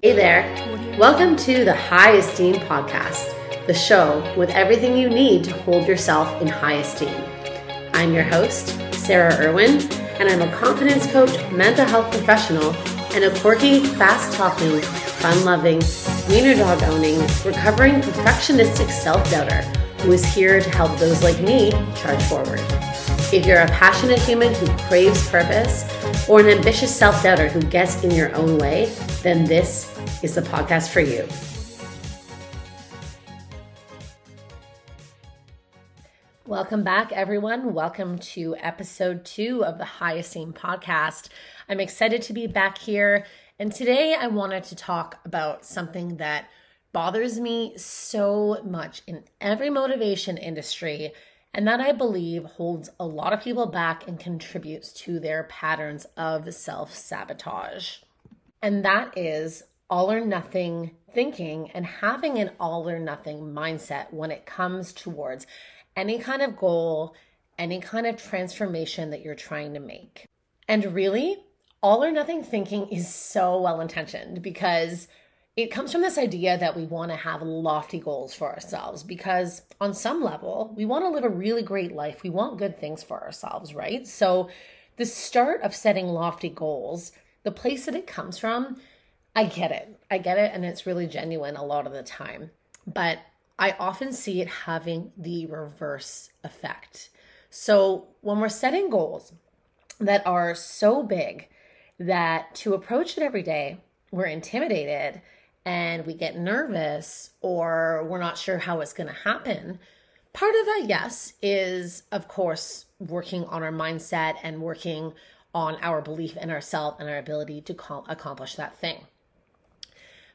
Hey there. Welcome to the High Esteem Podcast, the show with everything you need to hold yourself in high esteem. I'm your host, Sarah Irwin, and I'm a confidence coach, mental health professional, and a quirky, fast talking, fun loving, wiener dog owning, recovering perfectionistic self doubter who is here to help those like me charge forward. If you're a passionate human who craves purpose, or an ambitious self doubter who gets in your own way, then this is the podcast for you. Welcome back, everyone. Welcome to episode two of the High Esteem podcast. I'm excited to be back here. And today I wanted to talk about something that bothers me so much in every motivation industry, and that I believe holds a lot of people back and contributes to their patterns of self sabotage. And that is all or nothing thinking and having an all or nothing mindset when it comes towards any kind of goal, any kind of transformation that you're trying to make. And really, all or nothing thinking is so well intentioned because it comes from this idea that we want to have lofty goals for ourselves because on some level, we want to live a really great life. We want good things for ourselves, right? So, the start of setting lofty goals, the place that it comes from, I get it. I get it. And it's really genuine a lot of the time. But I often see it having the reverse effect. So when we're setting goals that are so big that to approach it every day, we're intimidated and we get nervous or we're not sure how it's going to happen. Part of that, yes, is of course working on our mindset and working on our belief in ourselves and our ability to accomplish that thing.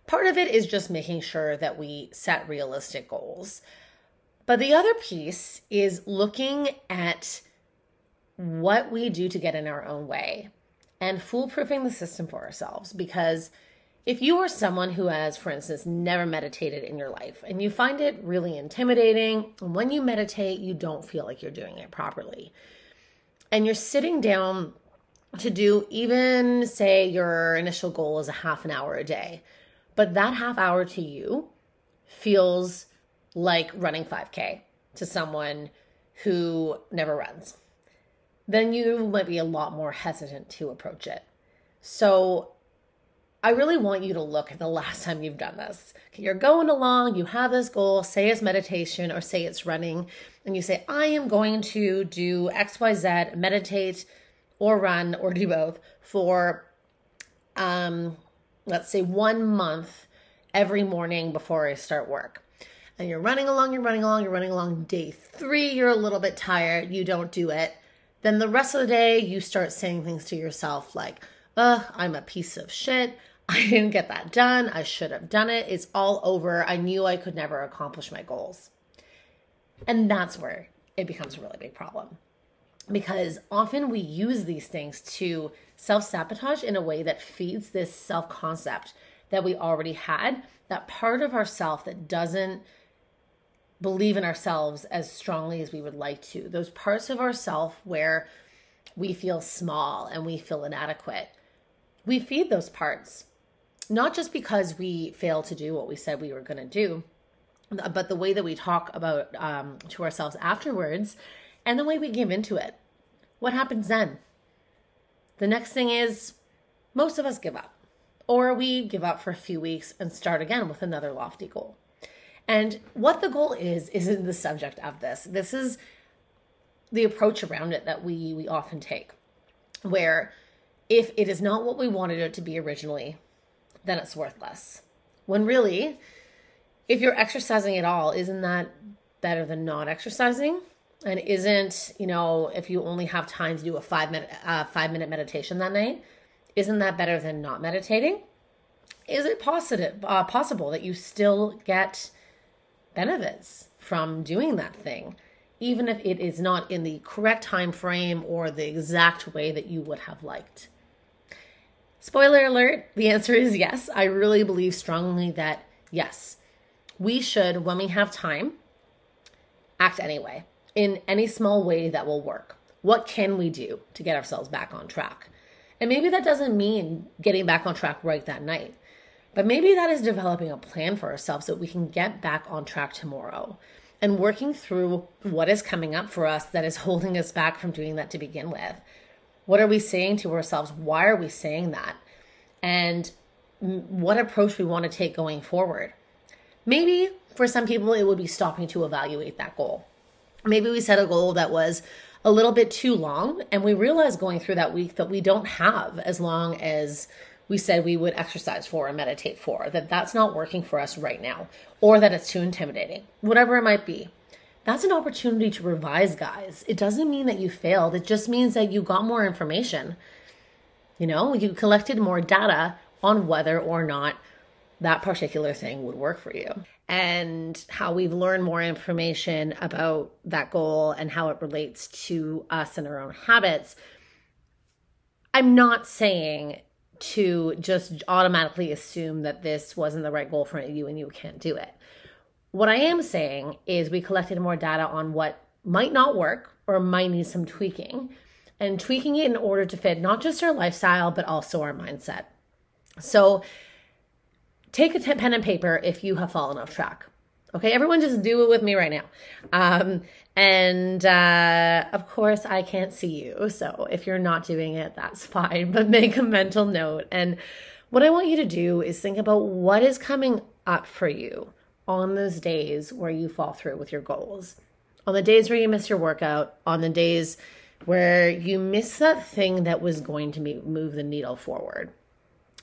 Part of it is just making sure that we set realistic goals. But the other piece is looking at what we do to get in our own way and foolproofing the system for ourselves. Because if you are someone who has, for instance, never meditated in your life and you find it really intimidating, and when you meditate, you don't feel like you're doing it properly, and you're sitting down to do even, say, your initial goal is a half an hour a day but that half hour to you feels like running 5K to someone who never runs. Then you might be a lot more hesitant to approach it. So I really want you to look at the last time you've done this. You're going along, you have this goal, say it's meditation or say it's running, and you say, I am going to do XYZ, meditate or run or do both for um let's say one month every morning before I start work. And you're running along, you're running along, you're running along. Day three, you're a little bit tired, you don't do it. Then the rest of the day, you start saying things to yourself like, ugh, I'm a piece of shit. I didn't get that done. I should have done it. It's all over. I knew I could never accomplish my goals. And that's where it becomes a really big problem because often we use these things to self sabotage in a way that feeds this self concept that we already had, that part of ourself that doesn't believe in ourselves as strongly as we would like to. Those parts of ourself where we feel small and we feel inadequate. We feed those parts, not just because we fail to do what we said we were going to do, but the way that we talk about um, to ourselves afterwards and the way we give into it. What happens then? The next thing is most of us give up, or we give up for a few weeks and start again with another lofty goal. And what the goal is, isn't the subject of this. This is the approach around it that we, we often take, where if it is not what we wanted it to be originally, then it's worthless. When really, if you're exercising at all, isn't that better than not exercising? And isn't you know if you only have time to do a five minute uh, five minute meditation that night isn't that better than not meditating? Is it positive uh, possible that you still get benefits from doing that thing even if it is not in the correct time frame or the exact way that you would have liked? Spoiler alert the answer is yes. I really believe strongly that yes. We should when we have time act anyway in any small way that will work. What can we do to get ourselves back on track? And maybe that doesn't mean getting back on track right that night. But maybe that is developing a plan for ourselves so we can get back on track tomorrow and working through what is coming up for us that is holding us back from doing that to begin with. What are we saying to ourselves? Why are we saying that? And what approach we want to take going forward. Maybe for some people, it would be stopping to evaluate that goal. Maybe we set a goal that was a little bit too long, and we realized going through that week that we don't have as long as we said we would exercise for and meditate for, that that's not working for us right now, or that it's too intimidating, whatever it might be. That's an opportunity to revise, guys. It doesn't mean that you failed, it just means that you got more information. You know, you collected more data on whether or not that particular thing would work for you and how we've learned more information about that goal and how it relates to us and our own habits. I'm not saying to just automatically assume that this wasn't the right goal for you and you can't do it. What I am saying is we collected more data on what might not work or might need some tweaking and tweaking it in order to fit not just our lifestyle, but also our mindset. So take a pen and paper if you have fallen off track. Okay, everyone just do it with me right now. Um, and uh, of course, I can't see you. So if you're not doing it, that's fine, but make a mental note. And what I want you to do is think about what is coming up for you on those days where you fall through with your goals, on the days where you miss your workout, on the days where you miss that thing that was going to move the needle forward.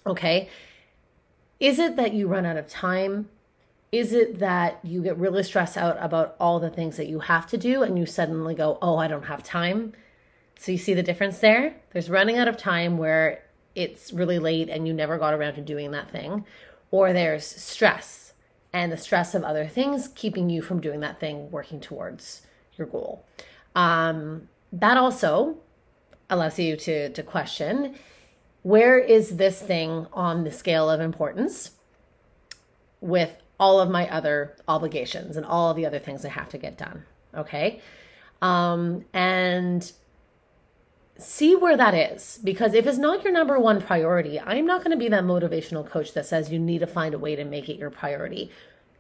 Okay. Is it that you run out of time? Is it that you get really stressed out about all the things that you have to do and you suddenly go, oh, I don't have time? So you see the difference there? There's running out of time where it's really late and you never got around to doing that thing. Or there's stress and the stress of other things keeping you from doing that thing, working towards your goal. Um, that also allows you to, to question where is this thing on the scale of importance with all of my other obligations and all of the other things I have to get done? Okay. Um, and see where that is because if it's not your number one priority, I'm not going to be that motivational coach that says you need to find a way to make it your priority.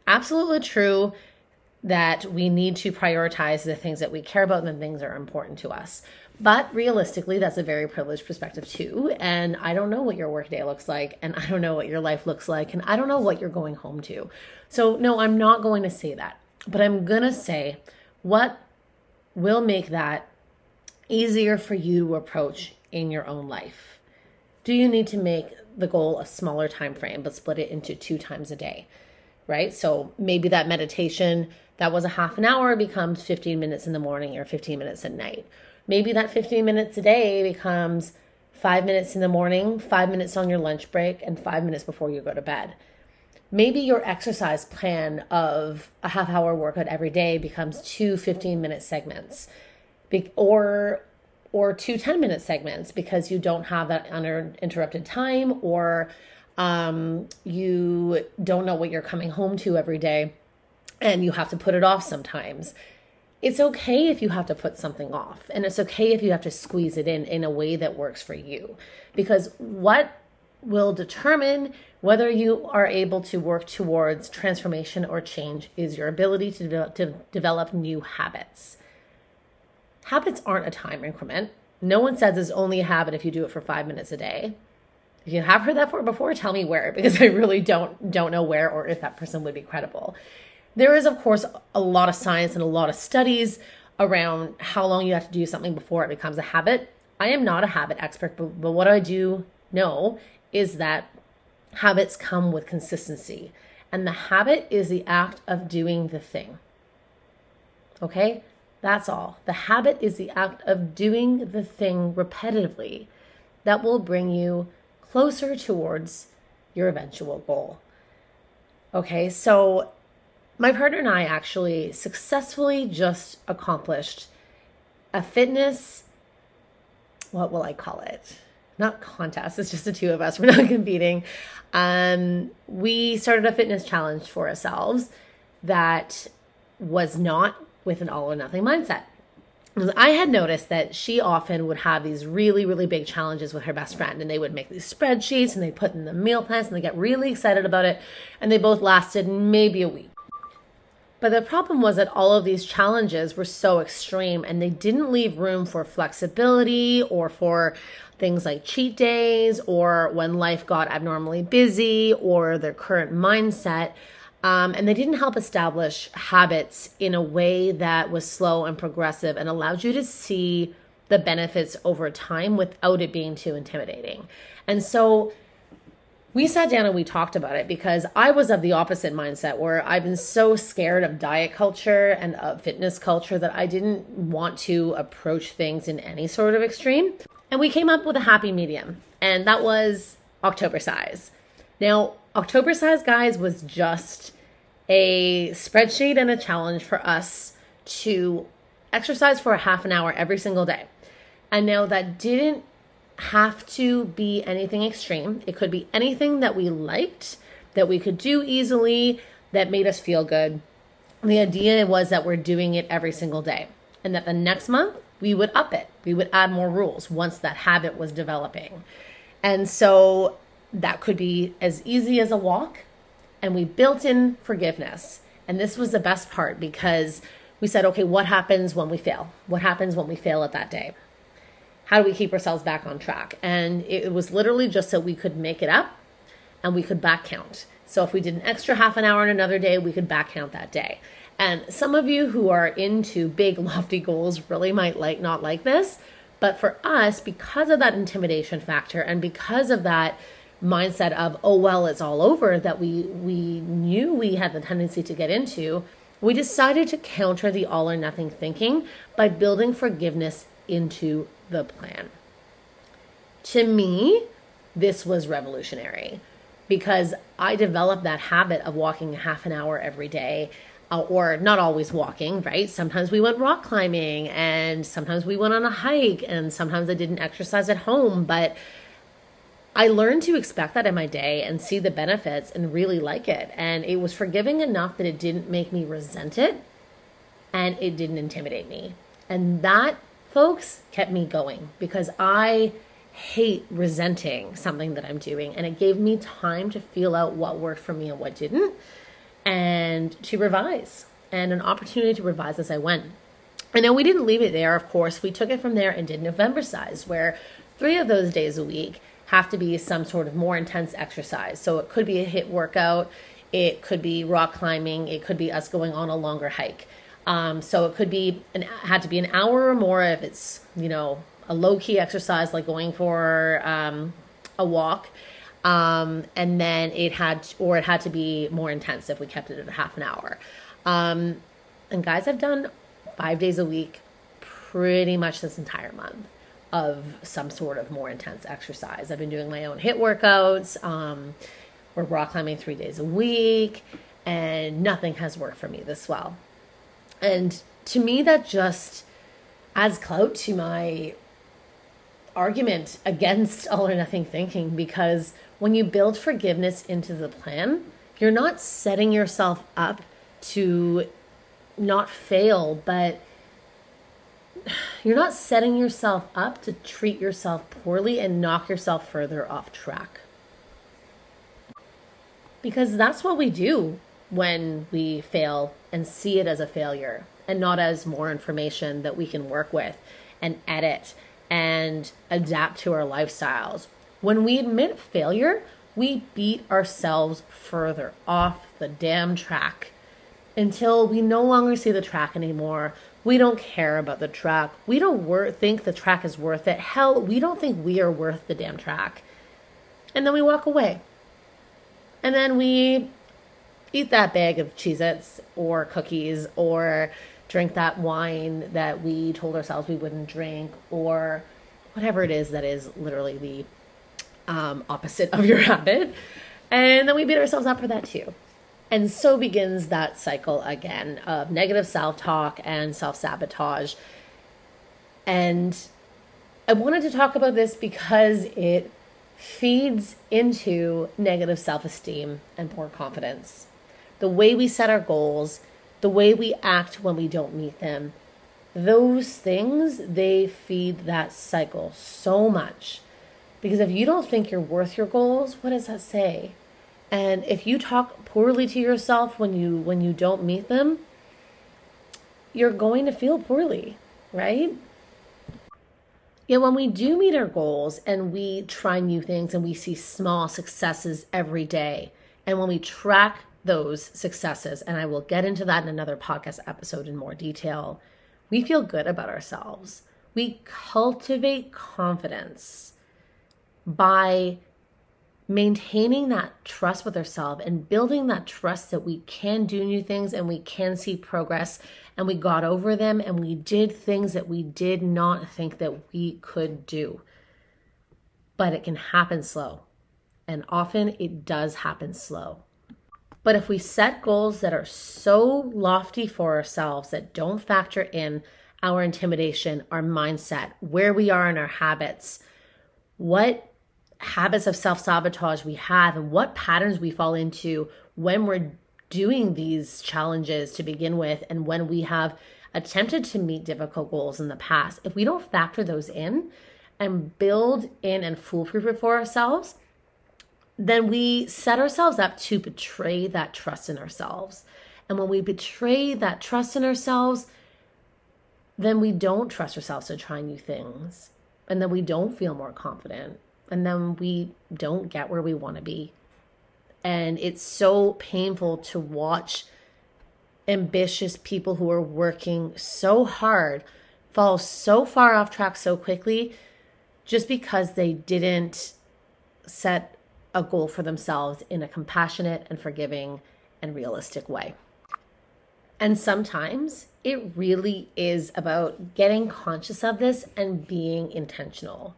Absolutely true that we need to prioritize the things that we care about and the things that are important to us. But realistically, that's a very privileged perspective too. And I don't know what your workday looks like, and I don't know what your life looks like, and I don't know what you're going home to. So, no, I'm not going to say that. But I'm going to say what will make that easier for you to approach in your own life. Do you need to make the goal a smaller time frame, but split it into two times a day? Right? So maybe that meditation that was a half an hour becomes 15 minutes in the morning or 15 minutes at night maybe that 15 minutes a day becomes five minutes in the morning, five minutes on your lunch break, and five minutes before you go to bed. Maybe your exercise plan of a half hour workout every day becomes two 15 minute segments or or two 10 minute segments because you don't have that uninterrupted time or um, you don't know what you're coming home to every day and you have to put it off sometimes it's okay if you have to put something off and it's okay if you have to squeeze it in in a way that works for you. Because what will determine whether you are able to work towards transformation or change is your ability to develop, to develop new habits. Habits aren't a time increment. No one says it's only a habit if you do it for five minutes a day. If you have heard that before tell me where because i really don't don't know where or if that person would be credible there is, of course, a lot of science and a lot of studies around how long you have to do something before it becomes a habit. I am not a habit expert, but, but what I do know is that habits come with consistency. And the habit is the act of doing the thing. Okay? That's all. The habit is the act of doing the thing repetitively that will bring you closer towards your eventual goal. Okay, so my partner and I actually successfully just accomplished a fitness, what will I call it? Not contest, it's just the two of us. We're not competing. Um, we started a fitness challenge for ourselves that was not with an all or nothing mindset. I had noticed that she often would have these really, really big challenges with her best friend, and they would make these spreadsheets and they put in the meal plans and they get really excited about it, and they both lasted maybe a week. But the problem was that all of these challenges were so extreme and they didn't leave room for flexibility or for things like cheat days or when life got abnormally busy or their current mindset. Um, and they didn't help establish habits in a way that was slow and progressive and allowed you to see the benefits over time without it being too intimidating. And so we sat down and we talked about it because I was of the opposite mindset where I've been so scared of diet culture and of fitness culture that I didn't want to approach things in any sort of extreme. And we came up with a happy medium, and that was October size. Now, October size, guys, was just a spreadsheet and a challenge for us to exercise for a half an hour every single day. And now that didn't have to be anything extreme. It could be anything that we liked, that we could do easily, that made us feel good. The idea was that we're doing it every single day and that the next month we would up it. We would add more rules once that habit was developing. And so that could be as easy as a walk. And we built in forgiveness. And this was the best part because we said, okay, what happens when we fail? What happens when we fail at that day? How do we keep ourselves back on track? And it was literally just so we could make it up and we could back count. So if we did an extra half an hour on another day, we could back count that day. And some of you who are into big lofty goals really might like not like this, but for us because of that intimidation factor and because of that mindset of oh well it's all over that we we knew we had the tendency to get into, we decided to counter the all or nothing thinking by building forgiveness into the plan. To me, this was revolutionary because I developed that habit of walking half an hour every day. Uh, or not always walking, right? Sometimes we went rock climbing and sometimes we went on a hike and sometimes I didn't exercise at home, but I learned to expect that in my day and see the benefits and really like it. And it was forgiving enough that it didn't make me resent it and it didn't intimidate me. And that folks kept me going because I hate resenting something that I'm doing. And it gave me time to feel out what worked for me and what didn't, and to revise, and an opportunity to revise as I went. And then we didn't leave it there, of course. We took it from there and did November size, where three of those days a week have to be some sort of more intense exercise. So it could be a HIIT workout, it could be rock climbing, it could be us going on a longer hike. Um, so it could be an, had to be an hour or more if it's you know a low key exercise like going for um, a walk. Um, and then it had, or it had to be more intense if we kept it at a half an hour. Um, and guys, I've done five days a week pretty much this entire month of some sort of more intense exercise. I've been doing my own HIIT workouts. Um, we're rock climbing three days a week, and nothing has worked for me this well. And to me, that just adds clout to my argument against all or nothing thinking because when you build forgiveness into the plan, you're not setting yourself up to not fail, but you're not setting yourself up to treat yourself poorly and knock yourself further off track. Because that's what we do when we fail and see it as a failure and not as more information that we can work with and edit and adapt to our lifestyles. When we admit failure, we beat ourselves further off the damn track until we no longer see the track anymore. We don't care about the track. We don't wor- think the track is worth it. Hell, we don't think we are worth the damn track. And then we walk away. And then we eat that bag of Cheez Its or cookies or drink that wine that we told ourselves we wouldn't drink or whatever it is that is literally the um, opposite of your habit. And then we beat ourselves up for that too. And so begins that cycle again of negative self talk and self sabotage. And I wanted to talk about this because it feeds into negative self esteem and poor confidence the way we set our goals, the way we act when we don't meet them, those things, they feed that cycle so much. Because if you don't think you're worth your goals, what does that say? And if you talk poorly to yourself when you when you don't meet them, you're going to feel poorly, right? Yet when we do meet our goals and we try new things and we see small successes every day, and when we track those successes, and I will get into that in another podcast episode in more detail, we feel good about ourselves. We cultivate confidence by maintaining that trust with ourselves and building that trust that we can do new things and we can see progress and we got over them and we did things that we did not think that we could do. But it can happen slow. And often it does happen slow. But if we set goals that are so lofty for ourselves that don't factor in our intimidation, our mindset, where we are in our habits, what habits of self sabotage we have, and what patterns we fall into when we're doing these challenges to begin with, and when we have attempted to meet difficult goals in the past, if we don't factor those in and build in and foolproof it for ourselves, then we set ourselves up to betray that trust in ourselves. And when we betray that trust in ourselves, then we don't trust ourselves to try new things. And then we don't feel more confident. And then we don't get where we want to be. And it's so painful to watch ambitious people who are working so hard fall so far off track so quickly just because they didn't set a goal for themselves in a compassionate and forgiving and realistic way. And sometimes it really is about getting conscious of this and being intentional.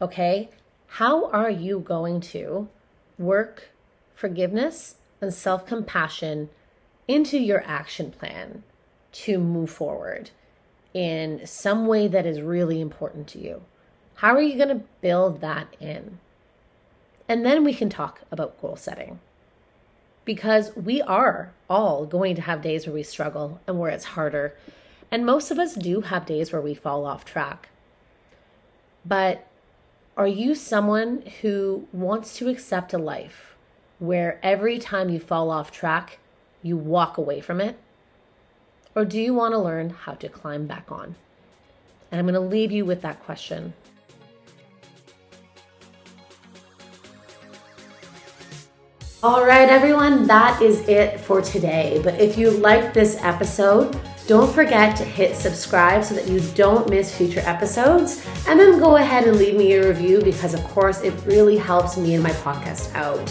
Okay? How are you going to work forgiveness and self compassion into your action plan to move forward in some way that is really important to you? How are you going to build that in? And then we can talk about goal setting. Because we are all going to have days where we struggle and where it's harder. And most of us do have days where we fall off track. But are you someone who wants to accept a life where every time you fall off track, you walk away from it? Or do you want to learn how to climb back on? And I'm going to leave you with that question. All right, everyone, that is it for today. But if you liked this episode, don't forget to hit subscribe so that you don't miss future episodes. And then go ahead and leave me a review because, of course, it really helps me and my podcast out.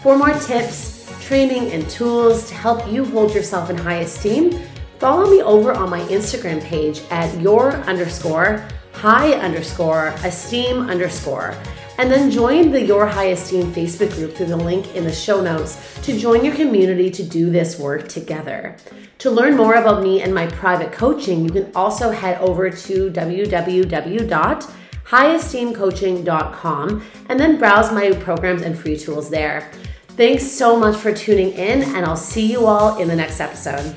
For more tips, training, and tools to help you hold yourself in high esteem, follow me over on my Instagram page at your underscore high underscore esteem underscore and then join the Your High Esteem Facebook group through the link in the show notes to join your community to do this work together. To learn more about me and my private coaching, you can also head over to www.highesteemcoaching.com and then browse my programs and free tools there. Thanks so much for tuning in, and I'll see you all in the next episode.